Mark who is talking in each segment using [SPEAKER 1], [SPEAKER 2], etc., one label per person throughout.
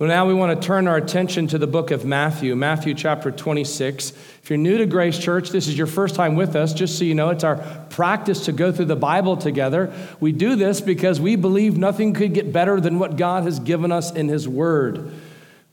[SPEAKER 1] Well, now we want to turn our attention to the book of Matthew, Matthew chapter 26. If you're new to Grace Church, this is your first time with us, just so you know, it's our practice to go through the Bible together. We do this because we believe nothing could get better than what God has given us in His Word.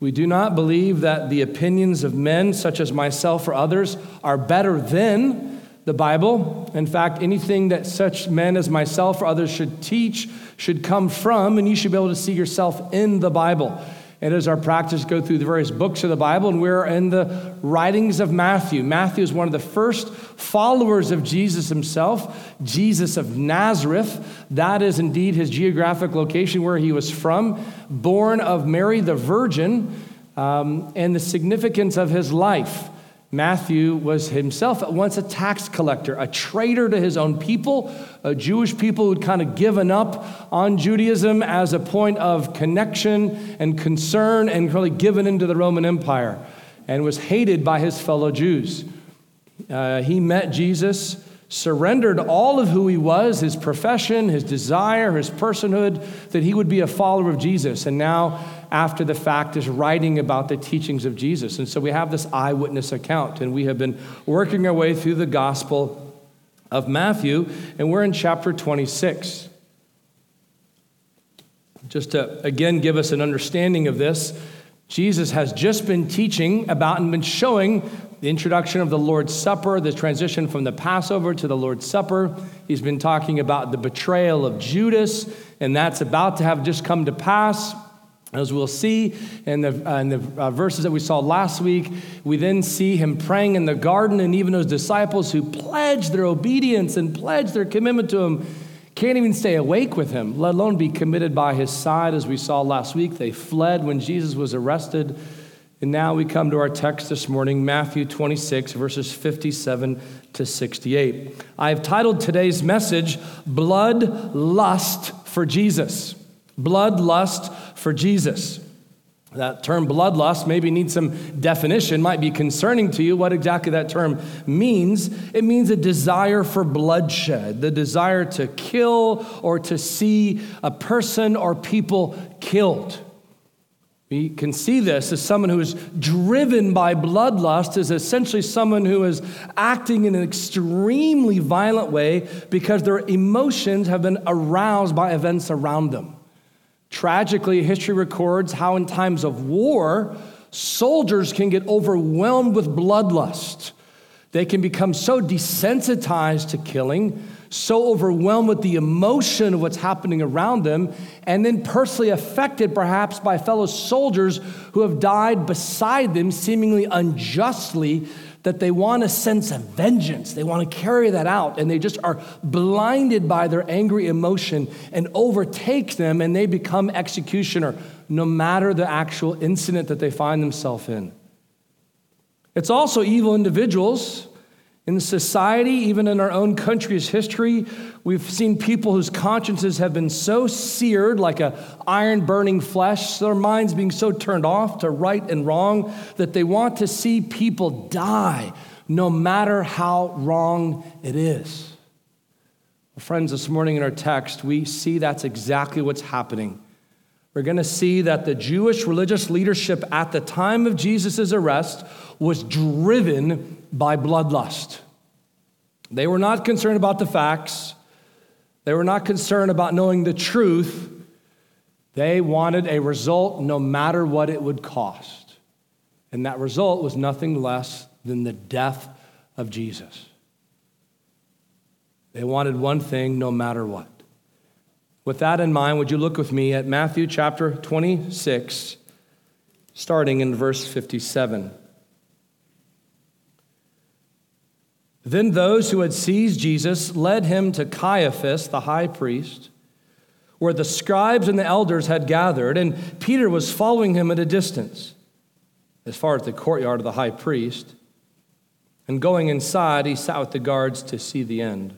[SPEAKER 1] We do not believe that the opinions of men, such as myself or others, are better than the Bible. In fact, anything that such men as myself or others should teach should come from, and you should be able to see yourself in the Bible. It is our practice to go through the various books of the Bible, and we're in the writings of Matthew. Matthew is one of the first followers of Jesus himself, Jesus of Nazareth. That is indeed his geographic location where he was from, born of Mary the Virgin, um, and the significance of his life. Matthew was himself at once a tax collector, a traitor to his own people, a Jewish people who'd kind of given up on Judaism as a point of connection and concern and really given into the Roman Empire and was hated by his fellow Jews. Uh, he met Jesus, surrendered all of who he was, his profession, his desire, his personhood, that he would be a follower of Jesus. And now after the fact is writing about the teachings of Jesus. And so we have this eyewitness account, and we have been working our way through the Gospel of Matthew, and we're in chapter 26. Just to again give us an understanding of this, Jesus has just been teaching about and been showing the introduction of the Lord's Supper, the transition from the Passover to the Lord's Supper. He's been talking about the betrayal of Judas, and that's about to have just come to pass. As we'll see in the, uh, in the uh, verses that we saw last week, we then see him praying in the garden, and even those disciples who pledged their obedience and pledged their commitment to him can't even stay awake with him, let alone be committed by his side, as we saw last week. They fled when Jesus was arrested. And now we come to our text this morning, Matthew 26, verses 57 to 68. I have titled today's message, Blood Lust for Jesus. Blood lust for Jesus. That term bloodlust maybe needs some definition, might be concerning to you what exactly that term means. It means a desire for bloodshed, the desire to kill or to see a person or people killed. We can see this as someone who is driven by bloodlust is essentially someone who is acting in an extremely violent way because their emotions have been aroused by events around them. Tragically, history records how, in times of war, soldiers can get overwhelmed with bloodlust. They can become so desensitized to killing, so overwhelmed with the emotion of what's happening around them, and then personally affected perhaps by fellow soldiers who have died beside them, seemingly unjustly, that they want a sense of vengeance. They want to carry that out, and they just are blinded by their angry emotion and overtake them, and they become executioner no matter the actual incident that they find themselves in. It's also evil individuals in society, even in our own country's history, we've seen people whose consciences have been so seared, like a iron burning flesh, their minds being so turned off to right and wrong, that they want to see people die, no matter how wrong it is. Friends, this morning in our text, we see that's exactly what's happening. We're going to see that the Jewish religious leadership at the time of Jesus' arrest was driven by bloodlust. They were not concerned about the facts, they were not concerned about knowing the truth. They wanted a result no matter what it would cost. And that result was nothing less than the death of Jesus. They wanted one thing no matter what. With that in mind, would you look with me at Matthew chapter 26, starting in verse 57? Then those who had seized Jesus led him to Caiaphas, the high priest, where the scribes and the elders had gathered, and Peter was following him at a distance, as far as the courtyard of the high priest. And going inside, he sat with the guards to see the end.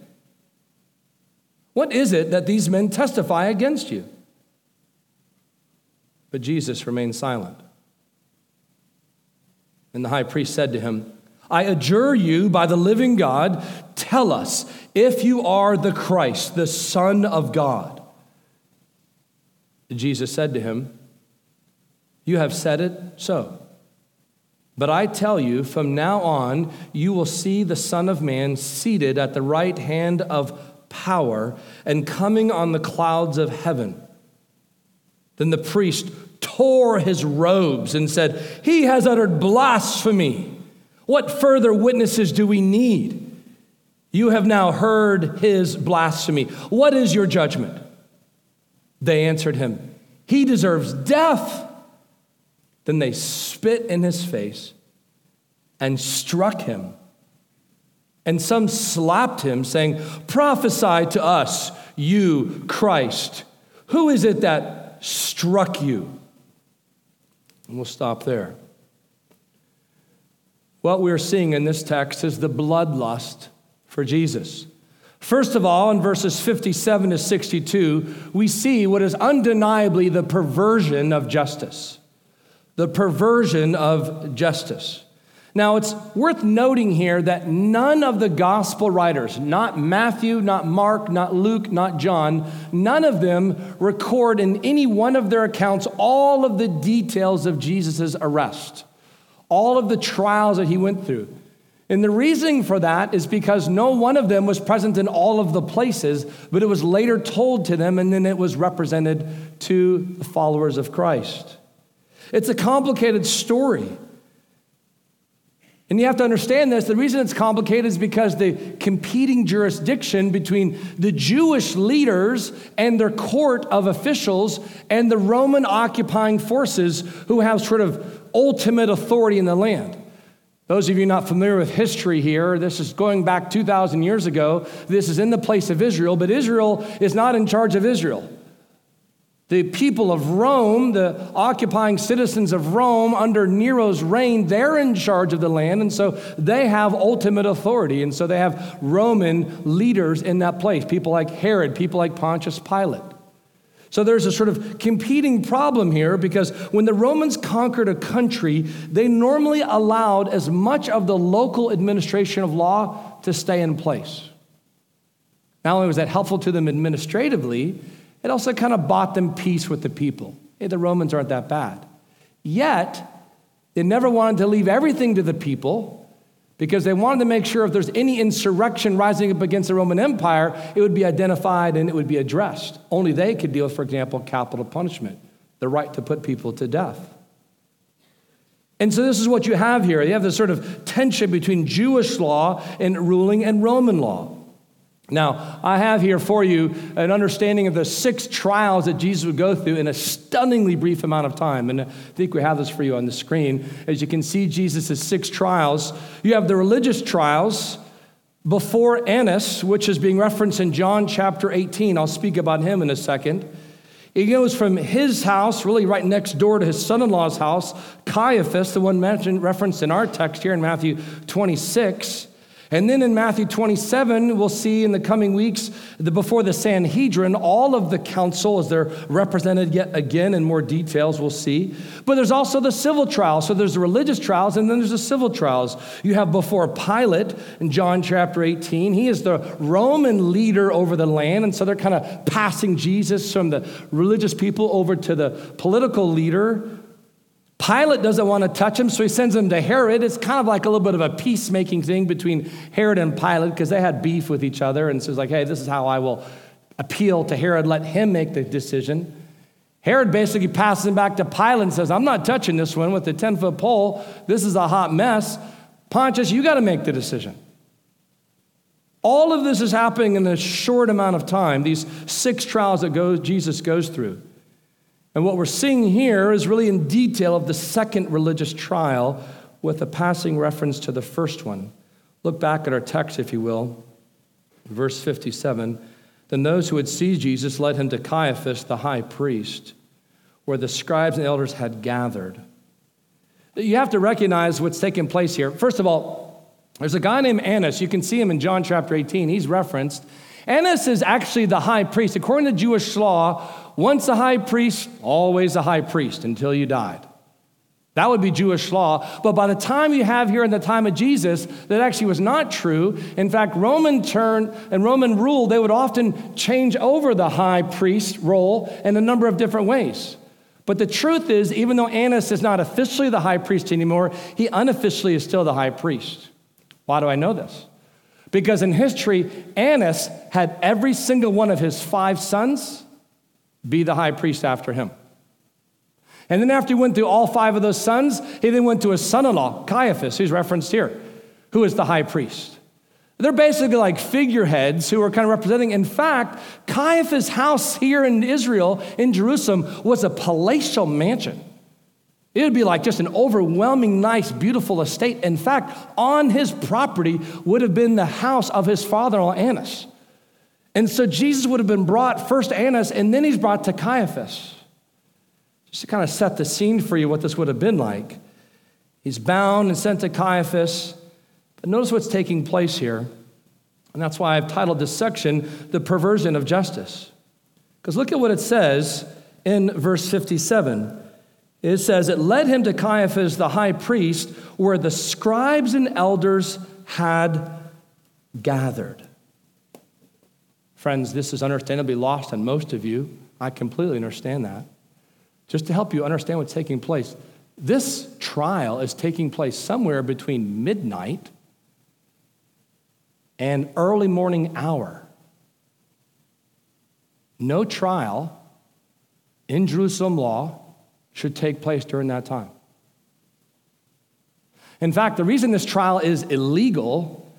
[SPEAKER 1] What is it that these men testify against you? But Jesus remained silent. And the high priest said to him, I adjure you by the living God, tell us if you are the Christ, the Son of God. Jesus said to him, You have said it so. But I tell you, from now on, you will see the Son of Man seated at the right hand of power and coming on the clouds of heaven. Then the priest tore his robes and said, He has uttered blasphemy. What further witnesses do we need? You have now heard his blasphemy. What is your judgment? They answered him, He deserves death. Then they spit in his face and struck him. And some slapped him, saying, Prophesy to us, you Christ. Who is it that struck you? And we'll stop there. What we're seeing in this text is the bloodlust for Jesus. First of all, in verses 57 to 62, we see what is undeniably the perversion of justice. The perversion of justice. Now, it's worth noting here that none of the gospel writers, not Matthew, not Mark, not Luke, not John, none of them record in any one of their accounts all of the details of Jesus' arrest, all of the trials that he went through. And the reason for that is because no one of them was present in all of the places, but it was later told to them and then it was represented to the followers of Christ. It's a complicated story. And you have to understand this. The reason it's complicated is because the competing jurisdiction between the Jewish leaders and their court of officials and the Roman occupying forces who have sort of ultimate authority in the land. Those of you not familiar with history here, this is going back 2,000 years ago. This is in the place of Israel, but Israel is not in charge of Israel. The people of Rome, the occupying citizens of Rome under Nero's reign, they're in charge of the land, and so they have ultimate authority. And so they have Roman leaders in that place, people like Herod, people like Pontius Pilate. So there's a sort of competing problem here because when the Romans conquered a country, they normally allowed as much of the local administration of law to stay in place. Not only was that helpful to them administratively, it also kind of bought them peace with the people. Hey, the Romans aren't that bad. Yet, they never wanted to leave everything to the people because they wanted to make sure if there's any insurrection rising up against the Roman Empire, it would be identified and it would be addressed. Only they could deal with, for example, capital punishment, the right to put people to death. And so this is what you have here. You have this sort of tension between Jewish law and ruling and Roman law. Now, I have here for you an understanding of the six trials that Jesus would go through in a stunningly brief amount of time. And I think we have this for you on the screen. As you can see, Jesus' six trials. You have the religious trials before Annas, which is being referenced in John chapter 18. I'll speak about him in a second. He goes from his house, really right next door to his son in law's house, Caiaphas, the one mentioned, referenced in our text here in Matthew 26. And then in Matthew 27, we'll see in the coming weeks, the, before the Sanhedrin, all of the council as they're represented yet again in more details, we'll see. But there's also the civil trials. So there's the religious trials and then there's the civil trials. You have before Pilate in John chapter 18. He is the Roman leader over the land. And so they're kind of passing Jesus from the religious people over to the political leader Pilate doesn't want to touch him, so he sends him to Herod. It's kind of like a little bit of a peacemaking thing between Herod and Pilate because they had beef with each other. And so it's like, hey, this is how I will appeal to Herod, let him make the decision. Herod basically passes him back to Pilate and says, I'm not touching this one with the 10 foot pole. This is a hot mess. Pontius, you got to make the decision. All of this is happening in a short amount of time, these six trials that go, Jesus goes through. And what we're seeing here is really in detail of the second religious trial with a passing reference to the first one. Look back at our text, if you will, verse 57. Then those who had seized Jesus led him to Caiaphas, the high priest, where the scribes and elders had gathered. You have to recognize what's taking place here. First of all, there's a guy named Annas. You can see him in John chapter 18. He's referenced. Annas is actually the high priest. According to Jewish law, once a high priest, always a high priest until you died. That would be Jewish law. But by the time you have here in the time of Jesus, that actually was not true. In fact, Roman turn and Roman rule, they would often change over the high priest role in a number of different ways. But the truth is, even though Annas is not officially the high priest anymore, he unofficially is still the high priest. Why do I know this? Because in history, Annas had every single one of his five sons be the high priest after him. And then after he went through all five of those sons, he then went to his son in law, Caiaphas, who's referenced here, who is the high priest. They're basically like figureheads who are kind of representing. In fact, Caiaphas' house here in Israel, in Jerusalem, was a palatial mansion. It would be like just an overwhelming, nice, beautiful estate. In fact, on his property would have been the house of his father in law, Annas. And so Jesus would have been brought first to Annas, and then he's brought to Caiaphas. Just to kind of set the scene for you what this would have been like. He's bound and sent to Caiaphas. But notice what's taking place here. And that's why I've titled this section, The Perversion of Justice. Because look at what it says in verse 57. It says, It led him to Caiaphas the high priest, where the scribes and elders had gathered. Friends, this is understandably lost on most of you. I completely understand that. Just to help you understand what's taking place, this trial is taking place somewhere between midnight and early morning hour. No trial in Jerusalem law should take place during that time. In fact, the reason this trial is illegal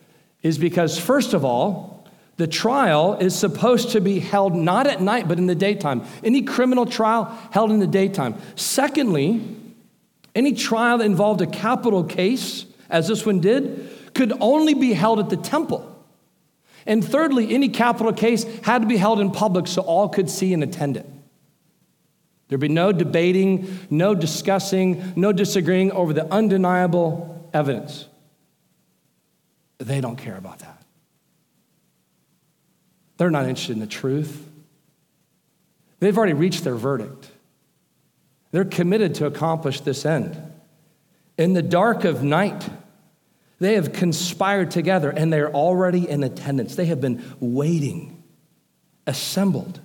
[SPEAKER 1] is because, first of all, the trial is supposed to be held not at night, but in the daytime. Any criminal trial held in the daytime. Secondly, any trial that involved a capital case, as this one did, could only be held at the temple. And thirdly, any capital case had to be held in public so all could see and attend it. There'd be no debating, no discussing, no disagreeing over the undeniable evidence. They don't care about that. They're not interested in the truth. They've already reached their verdict. They're committed to accomplish this end. In the dark of night, they have conspired together and they're already in attendance. They have been waiting, assembled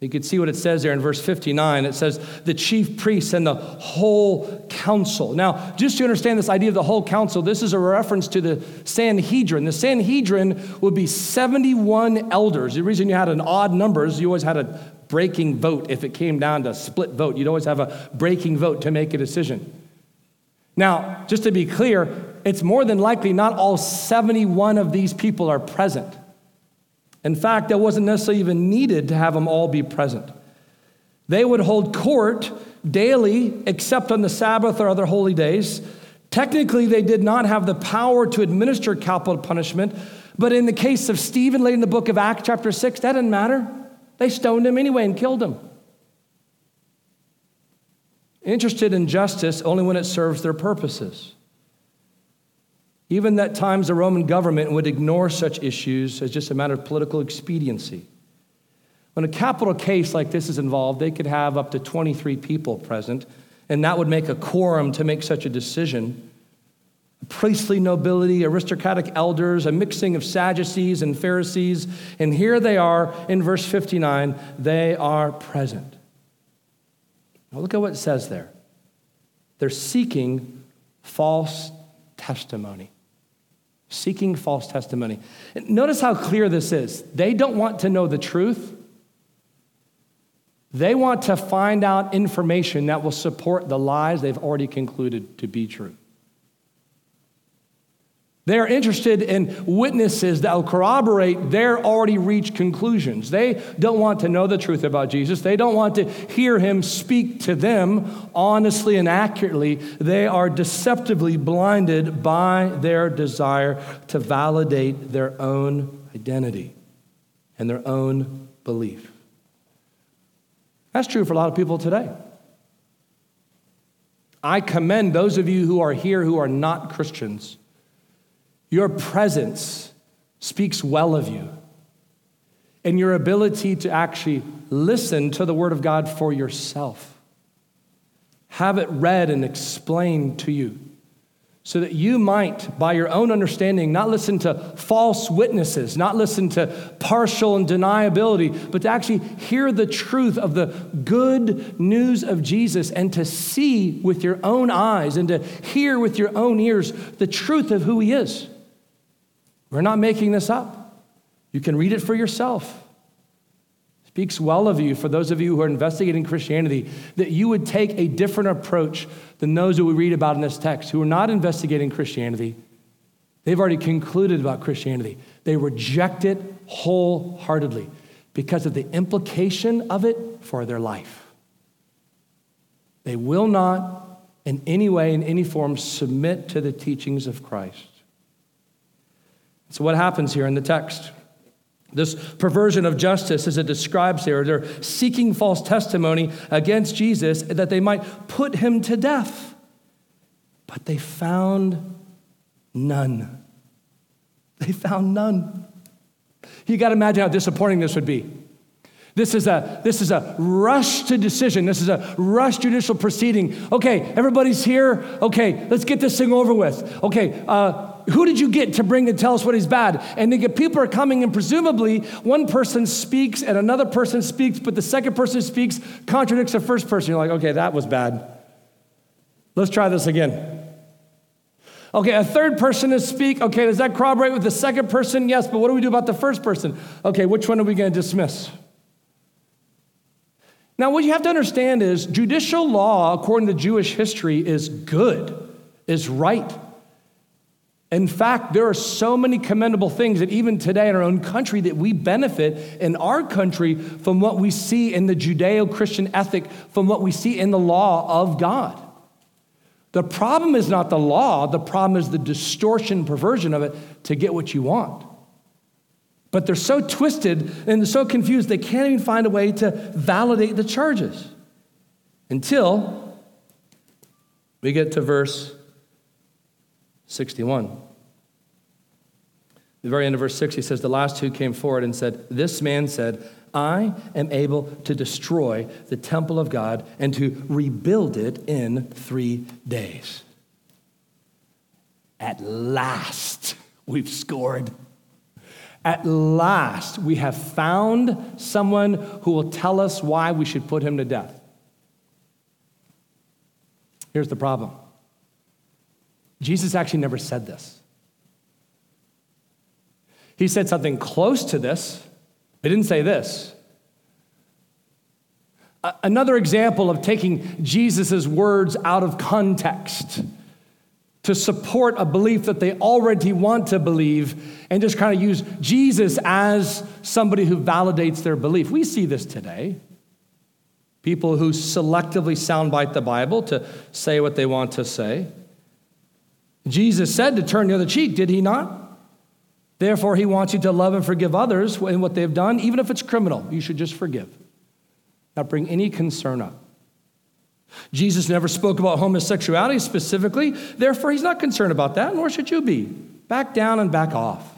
[SPEAKER 1] you can see what it says there in verse 59. It says, the chief priests and the whole council. Now, just to understand this idea of the whole council, this is a reference to the Sanhedrin. The Sanhedrin would be 71 elders. The reason you had an odd number is you always had a breaking vote. If it came down to split vote, you'd always have a breaking vote to make a decision. Now, just to be clear, it's more than likely not all 71 of these people are present. In fact, that wasn't necessarily even needed to have them all be present. They would hold court daily, except on the Sabbath or other holy days. Technically, they did not have the power to administer capital punishment, but in the case of Stephen, later in the book of Acts, chapter 6, that didn't matter. They stoned him anyway and killed him. Interested in justice only when it serves their purposes. Even at times the Roman government would ignore such issues as just a matter of political expediency. When a capital case like this is involved, they could have up to 23 people present, and that would make a quorum to make such a decision. Priestly nobility, aristocratic elders, a mixing of Sadducees and Pharisees, and here they are in verse 59, they are present. Now look at what it says there. They're seeking false testimony seeking false testimony. Notice how clear this is. They don't want to know the truth. They want to find out information that will support the lies they've already concluded to be true. They are interested in witnesses that will corroborate their already reached conclusions. They don't want to know the truth about Jesus. They don't want to hear him speak to them honestly and accurately. They are deceptively blinded by their desire to validate their own identity and their own belief. That's true for a lot of people today. I commend those of you who are here who are not Christians your presence speaks well of you. And your ability to actually listen to the Word of God for yourself. Have it read and explained to you so that you might, by your own understanding, not listen to false witnesses, not listen to partial and deniability, but to actually hear the truth of the good news of Jesus and to see with your own eyes and to hear with your own ears the truth of who He is. We're not making this up. You can read it for yourself. Speaks well of you for those of you who are investigating Christianity that you would take a different approach than those that we read about in this text who are not investigating Christianity. They've already concluded about Christianity. They reject it wholeheartedly because of the implication of it for their life. They will not, in any way, in any form, submit to the teachings of Christ. So, what happens here in the text? This perversion of justice, as it describes here, they're seeking false testimony against Jesus that they might put him to death. But they found none. They found none. You got to imagine how disappointing this would be. This is a this is a rush to decision. This is a rush judicial proceeding. Okay, everybody's here. Okay, let's get this thing over with. Okay, uh, who did you get to bring and tell us what is bad? And people are coming, and presumably one person speaks and another person speaks, but the second person speaks contradicts the first person. You're like, okay, that was bad. Let's try this again. Okay, a third person to speak. Okay, does that corroborate with the second person? Yes, but what do we do about the first person? Okay, which one are we going to dismiss? Now, what you have to understand is judicial law, according to Jewish history, is good, is right. In fact, there are so many commendable things that even today in our own country that we benefit in our country from what we see in the Judeo-Christian ethic, from what we see in the law of God. The problem is not the law, the problem is the distortion, perversion of it to get what you want. But they're so twisted and so confused they can't even find a way to validate the charges until we get to verse 61. The very end of verse 6, he says, The last two came forward and said, This man said, I am able to destroy the temple of God and to rebuild it in three days. At last, we've scored. At last, we have found someone who will tell us why we should put him to death. Here's the problem Jesus actually never said this. He said something close to this, but didn't say this. Another example of taking Jesus' words out of context to support a belief that they already want to believe and just kind of use Jesus as somebody who validates their belief. We see this today. People who selectively soundbite the Bible to say what they want to say. Jesus said to turn the other cheek, did he not? Therefore, he wants you to love and forgive others in what they've done, even if it's criminal. You should just forgive, not bring any concern up. Jesus never spoke about homosexuality specifically, therefore, he's not concerned about that, nor should you be. Back down and back off.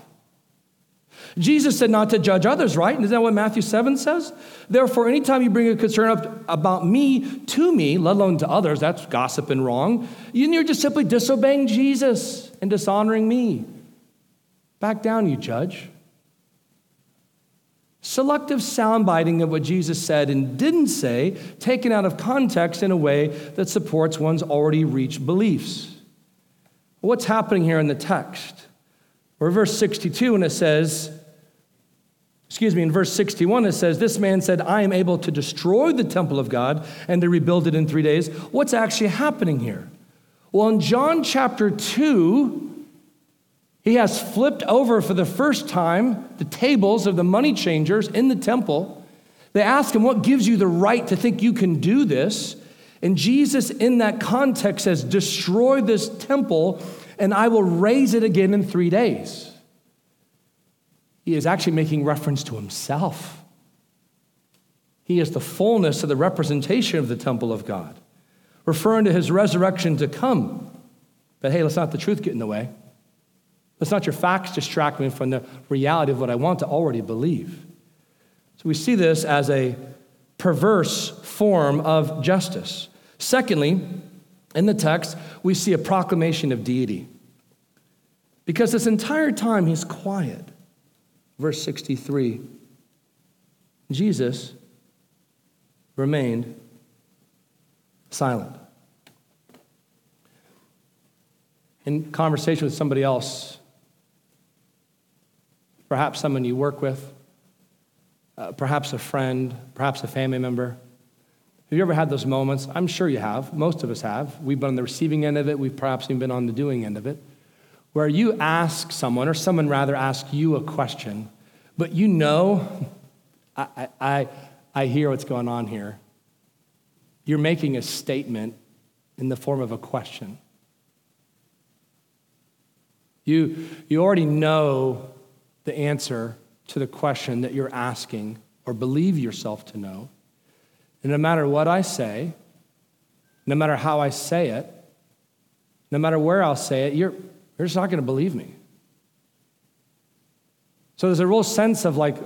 [SPEAKER 1] Jesus said not to judge others, right? And isn't that what Matthew 7 says? Therefore, anytime you bring a concern up about me to me, let alone to others, that's gossip and wrong. You're just simply disobeying Jesus and dishonoring me. Back down, you judge. Selective soundbiting of what Jesus said and didn't say, taken out of context in a way that supports one's already reached beliefs. What's happening here in the text? Or verse 62, and it says, excuse me, in verse 61, it says, This man said, I am able to destroy the temple of God and to rebuild it in three days. What's actually happening here? Well, in John chapter 2, he has flipped over for the first time the tables of the money changers in the temple. They ask him, What gives you the right to think you can do this? And Jesus, in that context, says, Destroy this temple, and I will raise it again in three days. He is actually making reference to himself. He is the fullness of the representation of the temple of God, referring to his resurrection to come. But hey, let's not the truth get in the way. Let's not your facts distract me from the reality of what I want to already believe. So we see this as a perverse form of justice. Secondly, in the text, we see a proclamation of deity. Because this entire time he's quiet. Verse 63 Jesus remained silent. In conversation with somebody else, perhaps someone you work with, uh, perhaps a friend, perhaps a family member. Have you ever had those moments? I'm sure you have. Most of us have. We've been on the receiving end of it, we've perhaps even been on the doing end of it, where you ask someone, or someone rather ask you a question, but you know, I, I, I hear what's going on here. You're making a statement in the form of a question. You, you already know the answer to the question that you're asking or believe yourself to know. And no matter what I say, no matter how I say it, no matter where I'll say it, you're, you're just not going to believe me. So there's a real sense of like,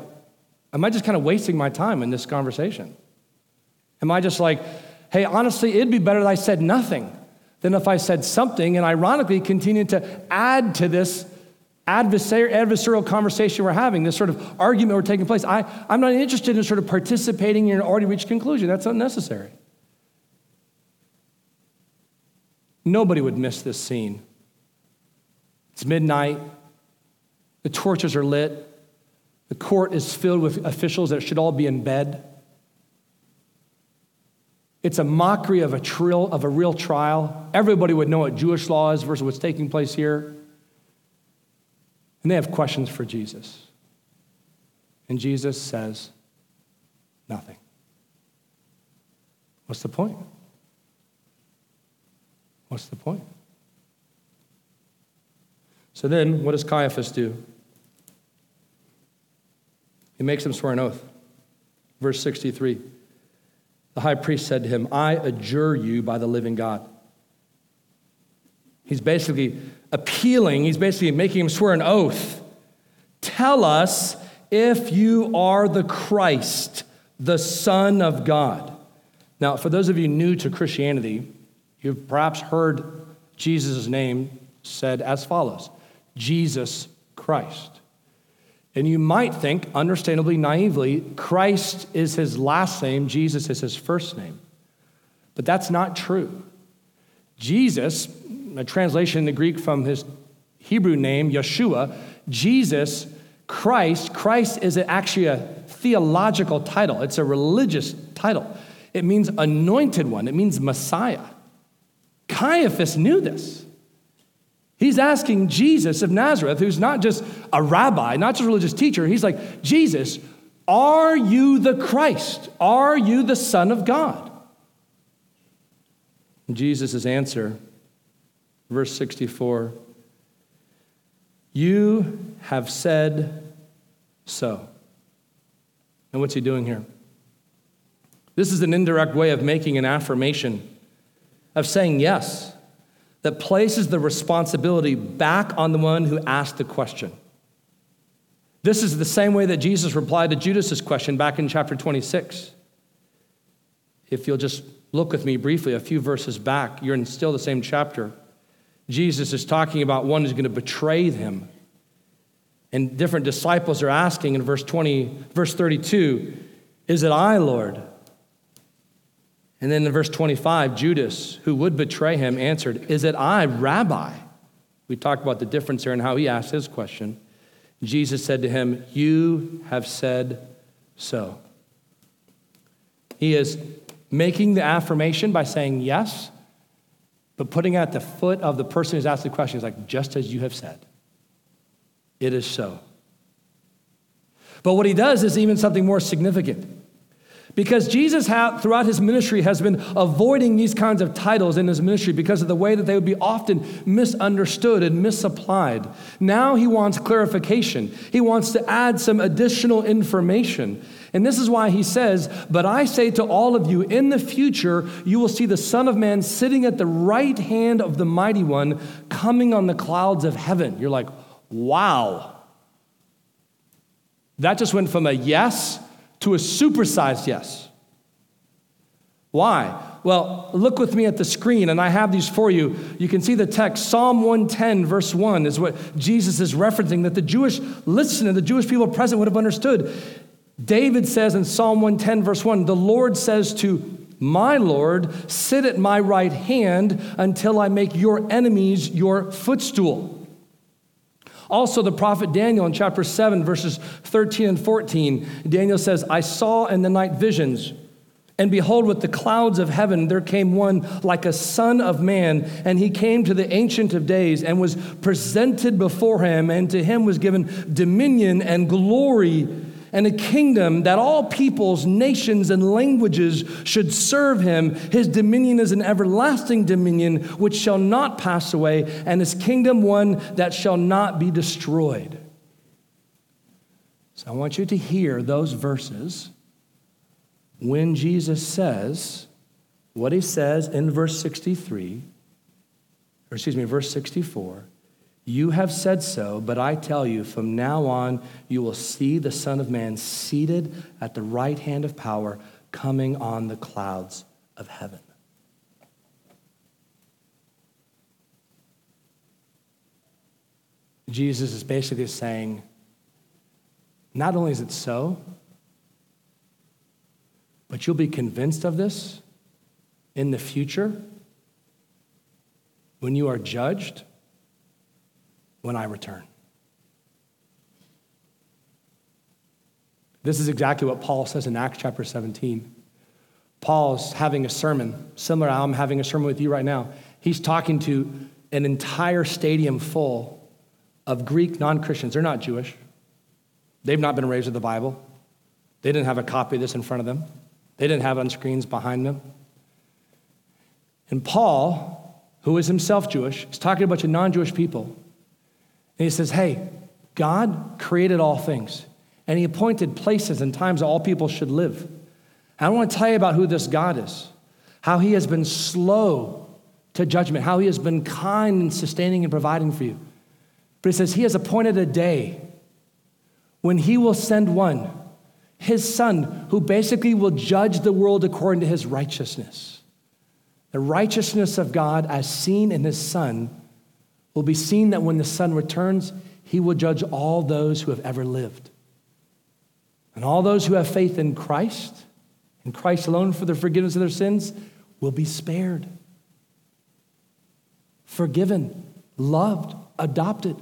[SPEAKER 1] am I just kind of wasting my time in this conversation? Am I just like, hey, honestly, it'd be better if I said nothing than if I said something and ironically continued to add to this adversarial conversation we're having, this sort of argument we're taking place. I, I'm not interested in sort of participating in an already reached conclusion. That's unnecessary. Nobody would miss this scene. It's midnight, the torches are lit, the court is filled with officials that should all be in bed. It's a mockery of a, trill, of a real trial. Everybody would know what Jewish law is versus what's taking place here. And they have questions for Jesus. And Jesus says nothing. What's the point? What's the point? So then, what does Caiaphas do? He makes him swear an oath. Verse 63 The high priest said to him, I adjure you by the living God. He's basically appealing, he's basically making him swear an oath. Tell us if you are the Christ, the Son of God. Now, for those of you new to Christianity, you've perhaps heard Jesus' name said as follows Jesus Christ. And you might think, understandably naively, Christ is his last name, Jesus is his first name. But that's not true. Jesus a translation in the Greek from his Hebrew name, Yeshua, Jesus, Christ. Christ is actually a theological title, it's a religious title. It means anointed one, it means Messiah. Caiaphas knew this. He's asking Jesus of Nazareth, who's not just a rabbi, not just a religious teacher, he's like, Jesus, are you the Christ? Are you the Son of God? Jesus' answer Verse 64 You have said so. And what's he doing here? This is an indirect way of making an affirmation, of saying yes, that places the responsibility back on the one who asked the question. This is the same way that Jesus replied to Judas's question back in chapter 26. If you'll just look with me briefly a few verses back, you're in still the same chapter. Jesus is talking about one who's going to betray him. And different disciples are asking in verse 20, verse 32, Is it I, Lord? And then in verse 25, Judas, who would betray him, answered, Is it I, Rabbi? We talked about the difference here and how he asked his question. Jesus said to him, You have said so. He is making the affirmation by saying yes, but putting at the foot of the person who's asked the question, is like, just as you have said, it is so. But what he does is even something more significant. Because Jesus, throughout his ministry, has been avoiding these kinds of titles in his ministry because of the way that they would be often misunderstood and misapplied. Now he wants clarification, he wants to add some additional information. And this is why he says, But I say to all of you, in the future, you will see the Son of Man sitting at the right hand of the Mighty One, coming on the clouds of heaven. You're like, wow. That just went from a yes to a supersized yes. Why? Well, look with me at the screen, and I have these for you. You can see the text. Psalm 110, verse 1, is what Jesus is referencing that the Jewish listener, the Jewish people present would have understood. David says in Psalm 110, verse 1, the Lord says to my Lord, sit at my right hand until I make your enemies your footstool. Also, the prophet Daniel in chapter 7, verses 13 and 14, Daniel says, I saw in the night visions, and behold, with the clouds of heaven there came one like a son of man, and he came to the Ancient of Days and was presented before him, and to him was given dominion and glory and a kingdom that all peoples, nations, and languages should serve him. His dominion is an everlasting dominion which shall not pass away, and his kingdom one that shall not be destroyed. So I want you to hear those verses when Jesus says what he says in verse 63, or excuse me, verse 64 you have said so, but I tell you, from now on, you will see the Son of Man seated at the right hand of power, coming on the clouds of heaven. Jesus is basically saying, not only is it so, but you'll be convinced of this in the future when you are judged when I return. This is exactly what Paul says in Acts chapter 17. Paul's having a sermon, similar to how I'm having a sermon with you right now. He's talking to an entire stadium full of Greek non Christians. They're not Jewish, they've not been raised with the Bible. They didn't have a copy of this in front of them, they didn't have it on screens behind them. And Paul, who is himself Jewish, is talking to a bunch of non Jewish people. And he says, Hey, God created all things, and he appointed places and times that all people should live. I want to tell you about who this God is, how he has been slow to judgment, how he has been kind and sustaining and providing for you. But he says, He has appointed a day when he will send one, his son, who basically will judge the world according to his righteousness. The righteousness of God, as seen in his son, will be seen that when the Son returns, he will judge all those who have ever lived. And all those who have faith in Christ, in Christ alone for the forgiveness of their sins, will be spared, forgiven, loved, adopted,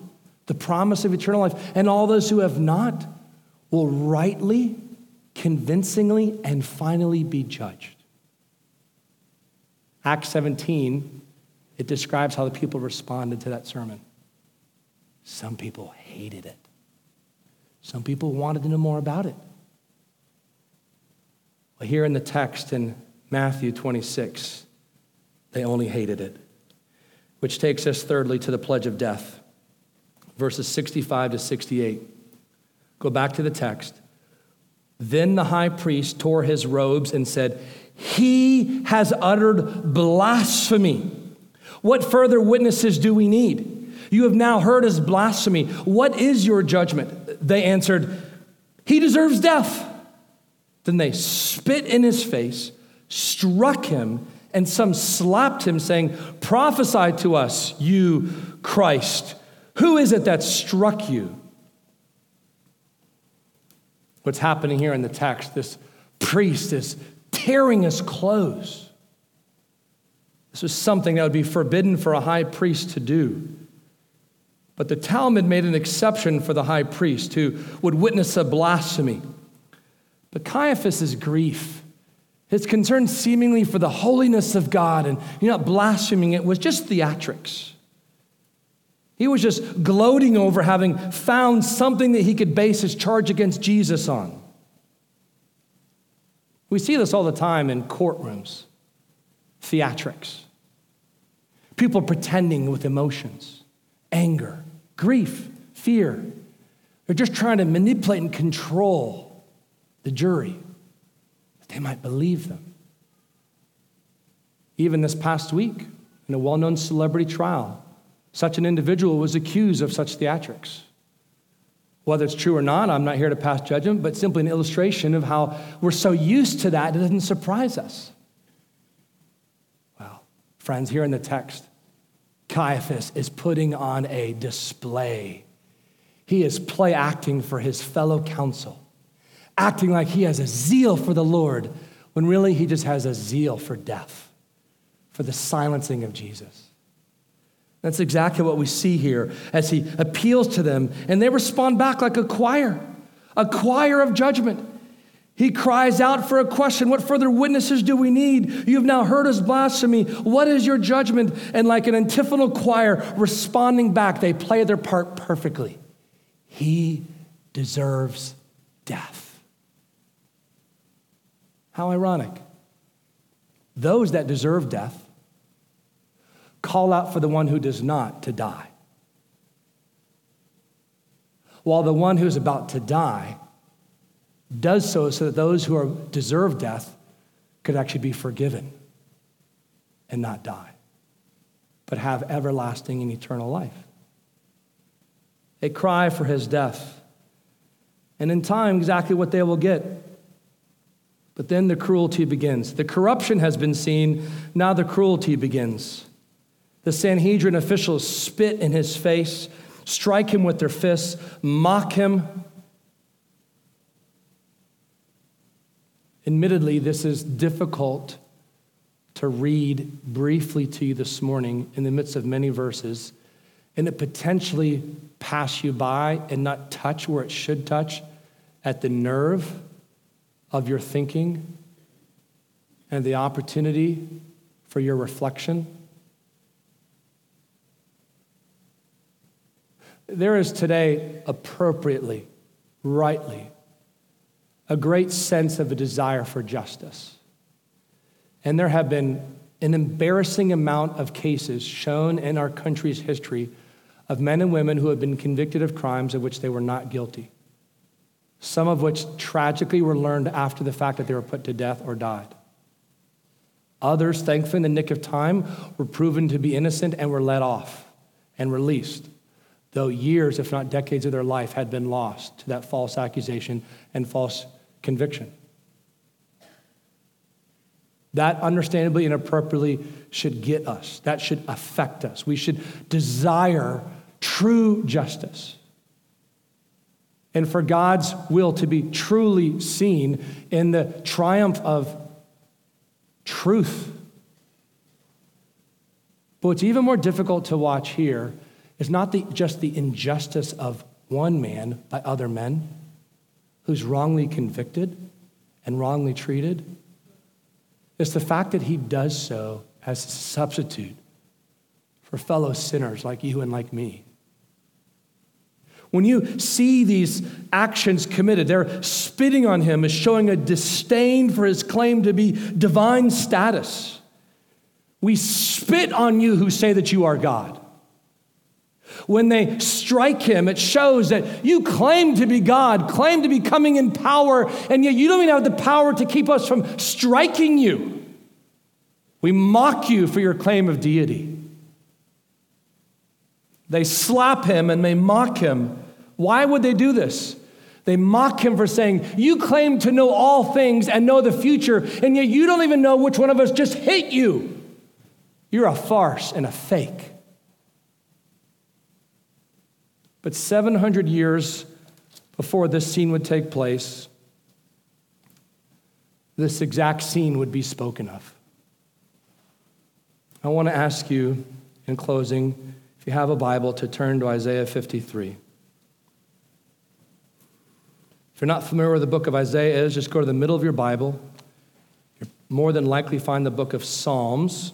[SPEAKER 1] the promise of eternal life. And all those who have not will rightly, convincingly, and finally be judged. Acts 17 it describes how the people responded to that sermon. Some people hated it, some people wanted to know more about it. Well, here in the text in Matthew 26, they only hated it, which takes us thirdly to the pledge of death. verses 65 to 68. Go back to the text. Then the high priest tore his robes and said, He has uttered blasphemy. What further witnesses do we need? You have now heard his blasphemy. What is your judgment? They answered, He deserves death. Then they spit in his face, struck him, and some slapped him, saying, Prophesy to us, you Christ. Who is it that struck you? What's happening here in the text, this priest is tearing his clothes. This was something that would be forbidden for a high priest to do. But the Talmud made an exception for the high priest who would witness a blasphemy. But Caiaphas' grief, his concern seemingly for the holiness of God and you're not blaspheming it, was just theatrics. He was just gloating over having found something that he could base his charge against Jesus on. We see this all the time in courtrooms theatrics. People pretending with emotions, anger, grief, fear. They're just trying to manipulate and control the jury that they might believe them. Even this past week, in a well known celebrity trial, such an individual was accused of such theatrics. Whether it's true or not, I'm not here to pass judgment, but simply an illustration of how we're so used to that, it doesn't surprise us. Friends, here in the text, Caiaphas is putting on a display. He is play acting for his fellow council, acting like he has a zeal for the Lord, when really he just has a zeal for death, for the silencing of Jesus. That's exactly what we see here as he appeals to them, and they respond back like a choir, a choir of judgment. He cries out for a question What further witnesses do we need? You have now heard his blasphemy. What is your judgment? And like an antiphonal choir responding back, they play their part perfectly. He deserves death. How ironic. Those that deserve death call out for the one who does not to die. While the one who's about to die does so so that those who are, deserve death could actually be forgiven and not die, but have everlasting and eternal life. They cry for his death. And in time, exactly what they will get. But then the cruelty begins. The corruption has been seen, now the cruelty begins. The Sanhedrin officials spit in his face, strike him with their fists, mock him. Admittedly, this is difficult to read briefly to you this morning in the midst of many verses, and it potentially pass you by and not touch where it should touch at the nerve of your thinking and the opportunity for your reflection. There is today, appropriately, rightly, a great sense of a desire for justice. And there have been an embarrassing amount of cases shown in our country's history of men and women who have been convicted of crimes of which they were not guilty, some of which tragically were learned after the fact that they were put to death or died. Others, thankfully, in the nick of time, were proven to be innocent and were let off and released though years, if not decades of their life had been lost to that false accusation and false conviction. That understandably and appropriately should get us. That should affect us. We should desire true justice. And for God's will to be truly seen in the triumph of truth. But what's even more difficult to watch here is not the, just the injustice of one man by other men who's wrongly convicted and wrongly treated. It's the fact that he does so as a substitute for fellow sinners like you and like me. When you see these actions committed, they're spitting on him as showing a disdain for his claim to be divine status. We spit on you who say that you are God. When they strike him, it shows that you claim to be God, claim to be coming in power, and yet you don't even have the power to keep us from striking you. We mock you for your claim of deity. They slap him and they mock him. Why would they do this? They mock him for saying, You claim to know all things and know the future, and yet you don't even know which one of us just hit you. You're a farce and a fake. But 700 years before this scene would take place, this exact scene would be spoken of. I want to ask you in closing, if you have a Bible, to turn to Isaiah 53. If you're not familiar with the book of Isaiah is, just go to the middle of your Bible. you more than likely find the book of Psalms.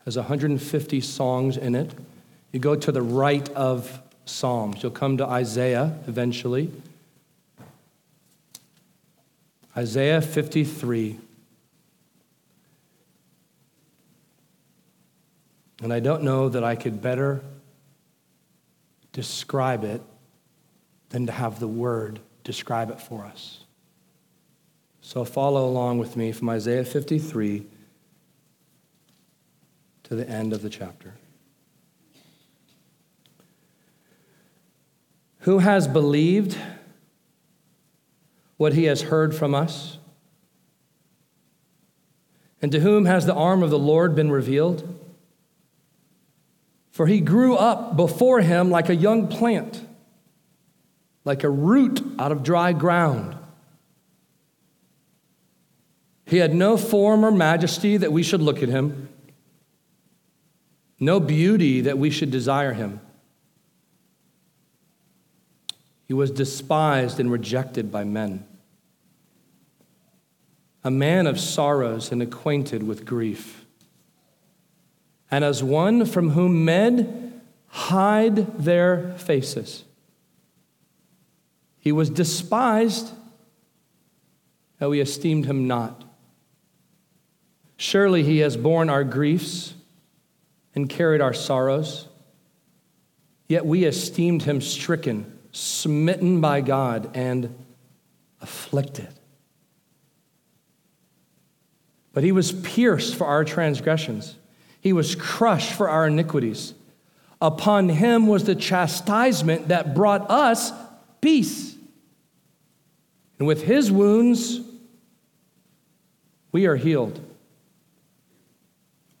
[SPEAKER 1] It has 150 songs in it. You go to the right of Psalms. You'll come to Isaiah eventually. Isaiah 53. And I don't know that I could better describe it than to have the word describe it for us. So follow along with me from Isaiah 53 to the end of the chapter. Who has believed what he has heard from us? And to whom has the arm of the Lord been revealed? For he grew up before him like a young plant, like a root out of dry ground. He had no form or majesty that we should look at him, no beauty that we should desire him. He was despised and rejected by men. A man of sorrows and acquainted with grief. And as one from whom men hide their faces. He was despised, and we esteemed him not. Surely he has borne our griefs and carried our sorrows, yet we esteemed him stricken smitten by God, and afflicted. But he was pierced for our transgressions, he was crushed for our iniquities. Upon him was the chastisement that brought us peace. And with his wounds, we are healed.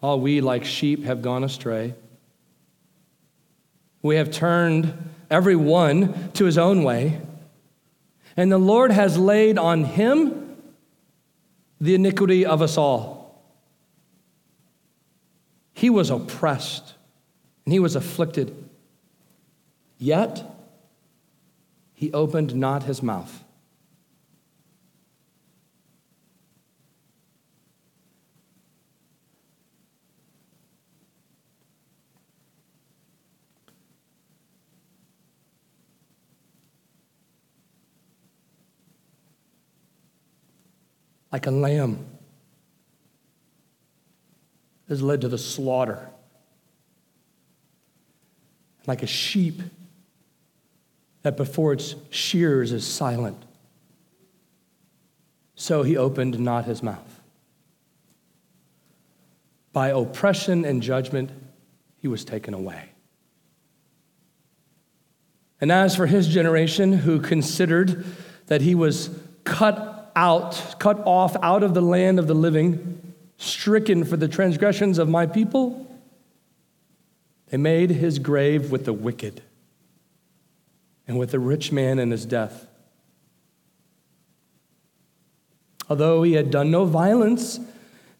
[SPEAKER 1] All we, like sheep, have gone astray. We have turned every one to his own way. And the Lord has laid on him the iniquity of us all. He was oppressed and he was afflicted, yet he opened not his mouth. Like a lamb is led to the slaughter, like a sheep that before its shears is silent. So he opened not his mouth. By oppression and judgment, he was taken away. And as for his generation, who considered that he was cut out, cut off out of the land of the living, stricken for the transgressions of my people. They made his grave with the wicked and with the rich man in his death. Although he had done no violence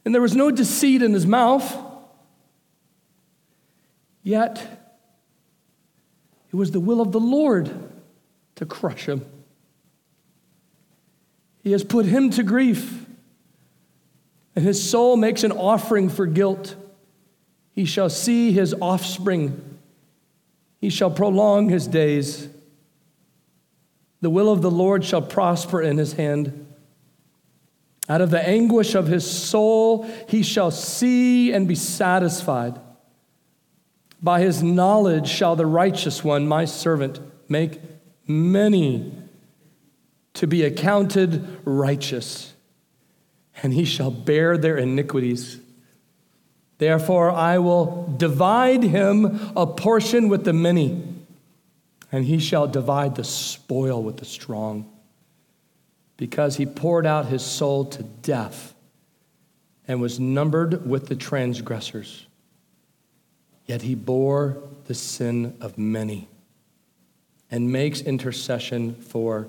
[SPEAKER 1] and there was no deceit in his mouth, yet it was the will of the Lord to crush him. He has put him to grief, and his soul makes an offering for guilt. He shall see his offspring, he shall prolong his days. The will of the Lord shall prosper in his hand. Out of the anguish of his soul, he shall see and be satisfied. By his knowledge shall the righteous one, my servant, make many to be accounted righteous, and he shall bear their iniquities. Therefore, I will divide him a portion with the many, and he shall divide the spoil with the strong, because he poured out his soul to death and was numbered with the transgressors. Yet he bore the sin of many and makes intercession for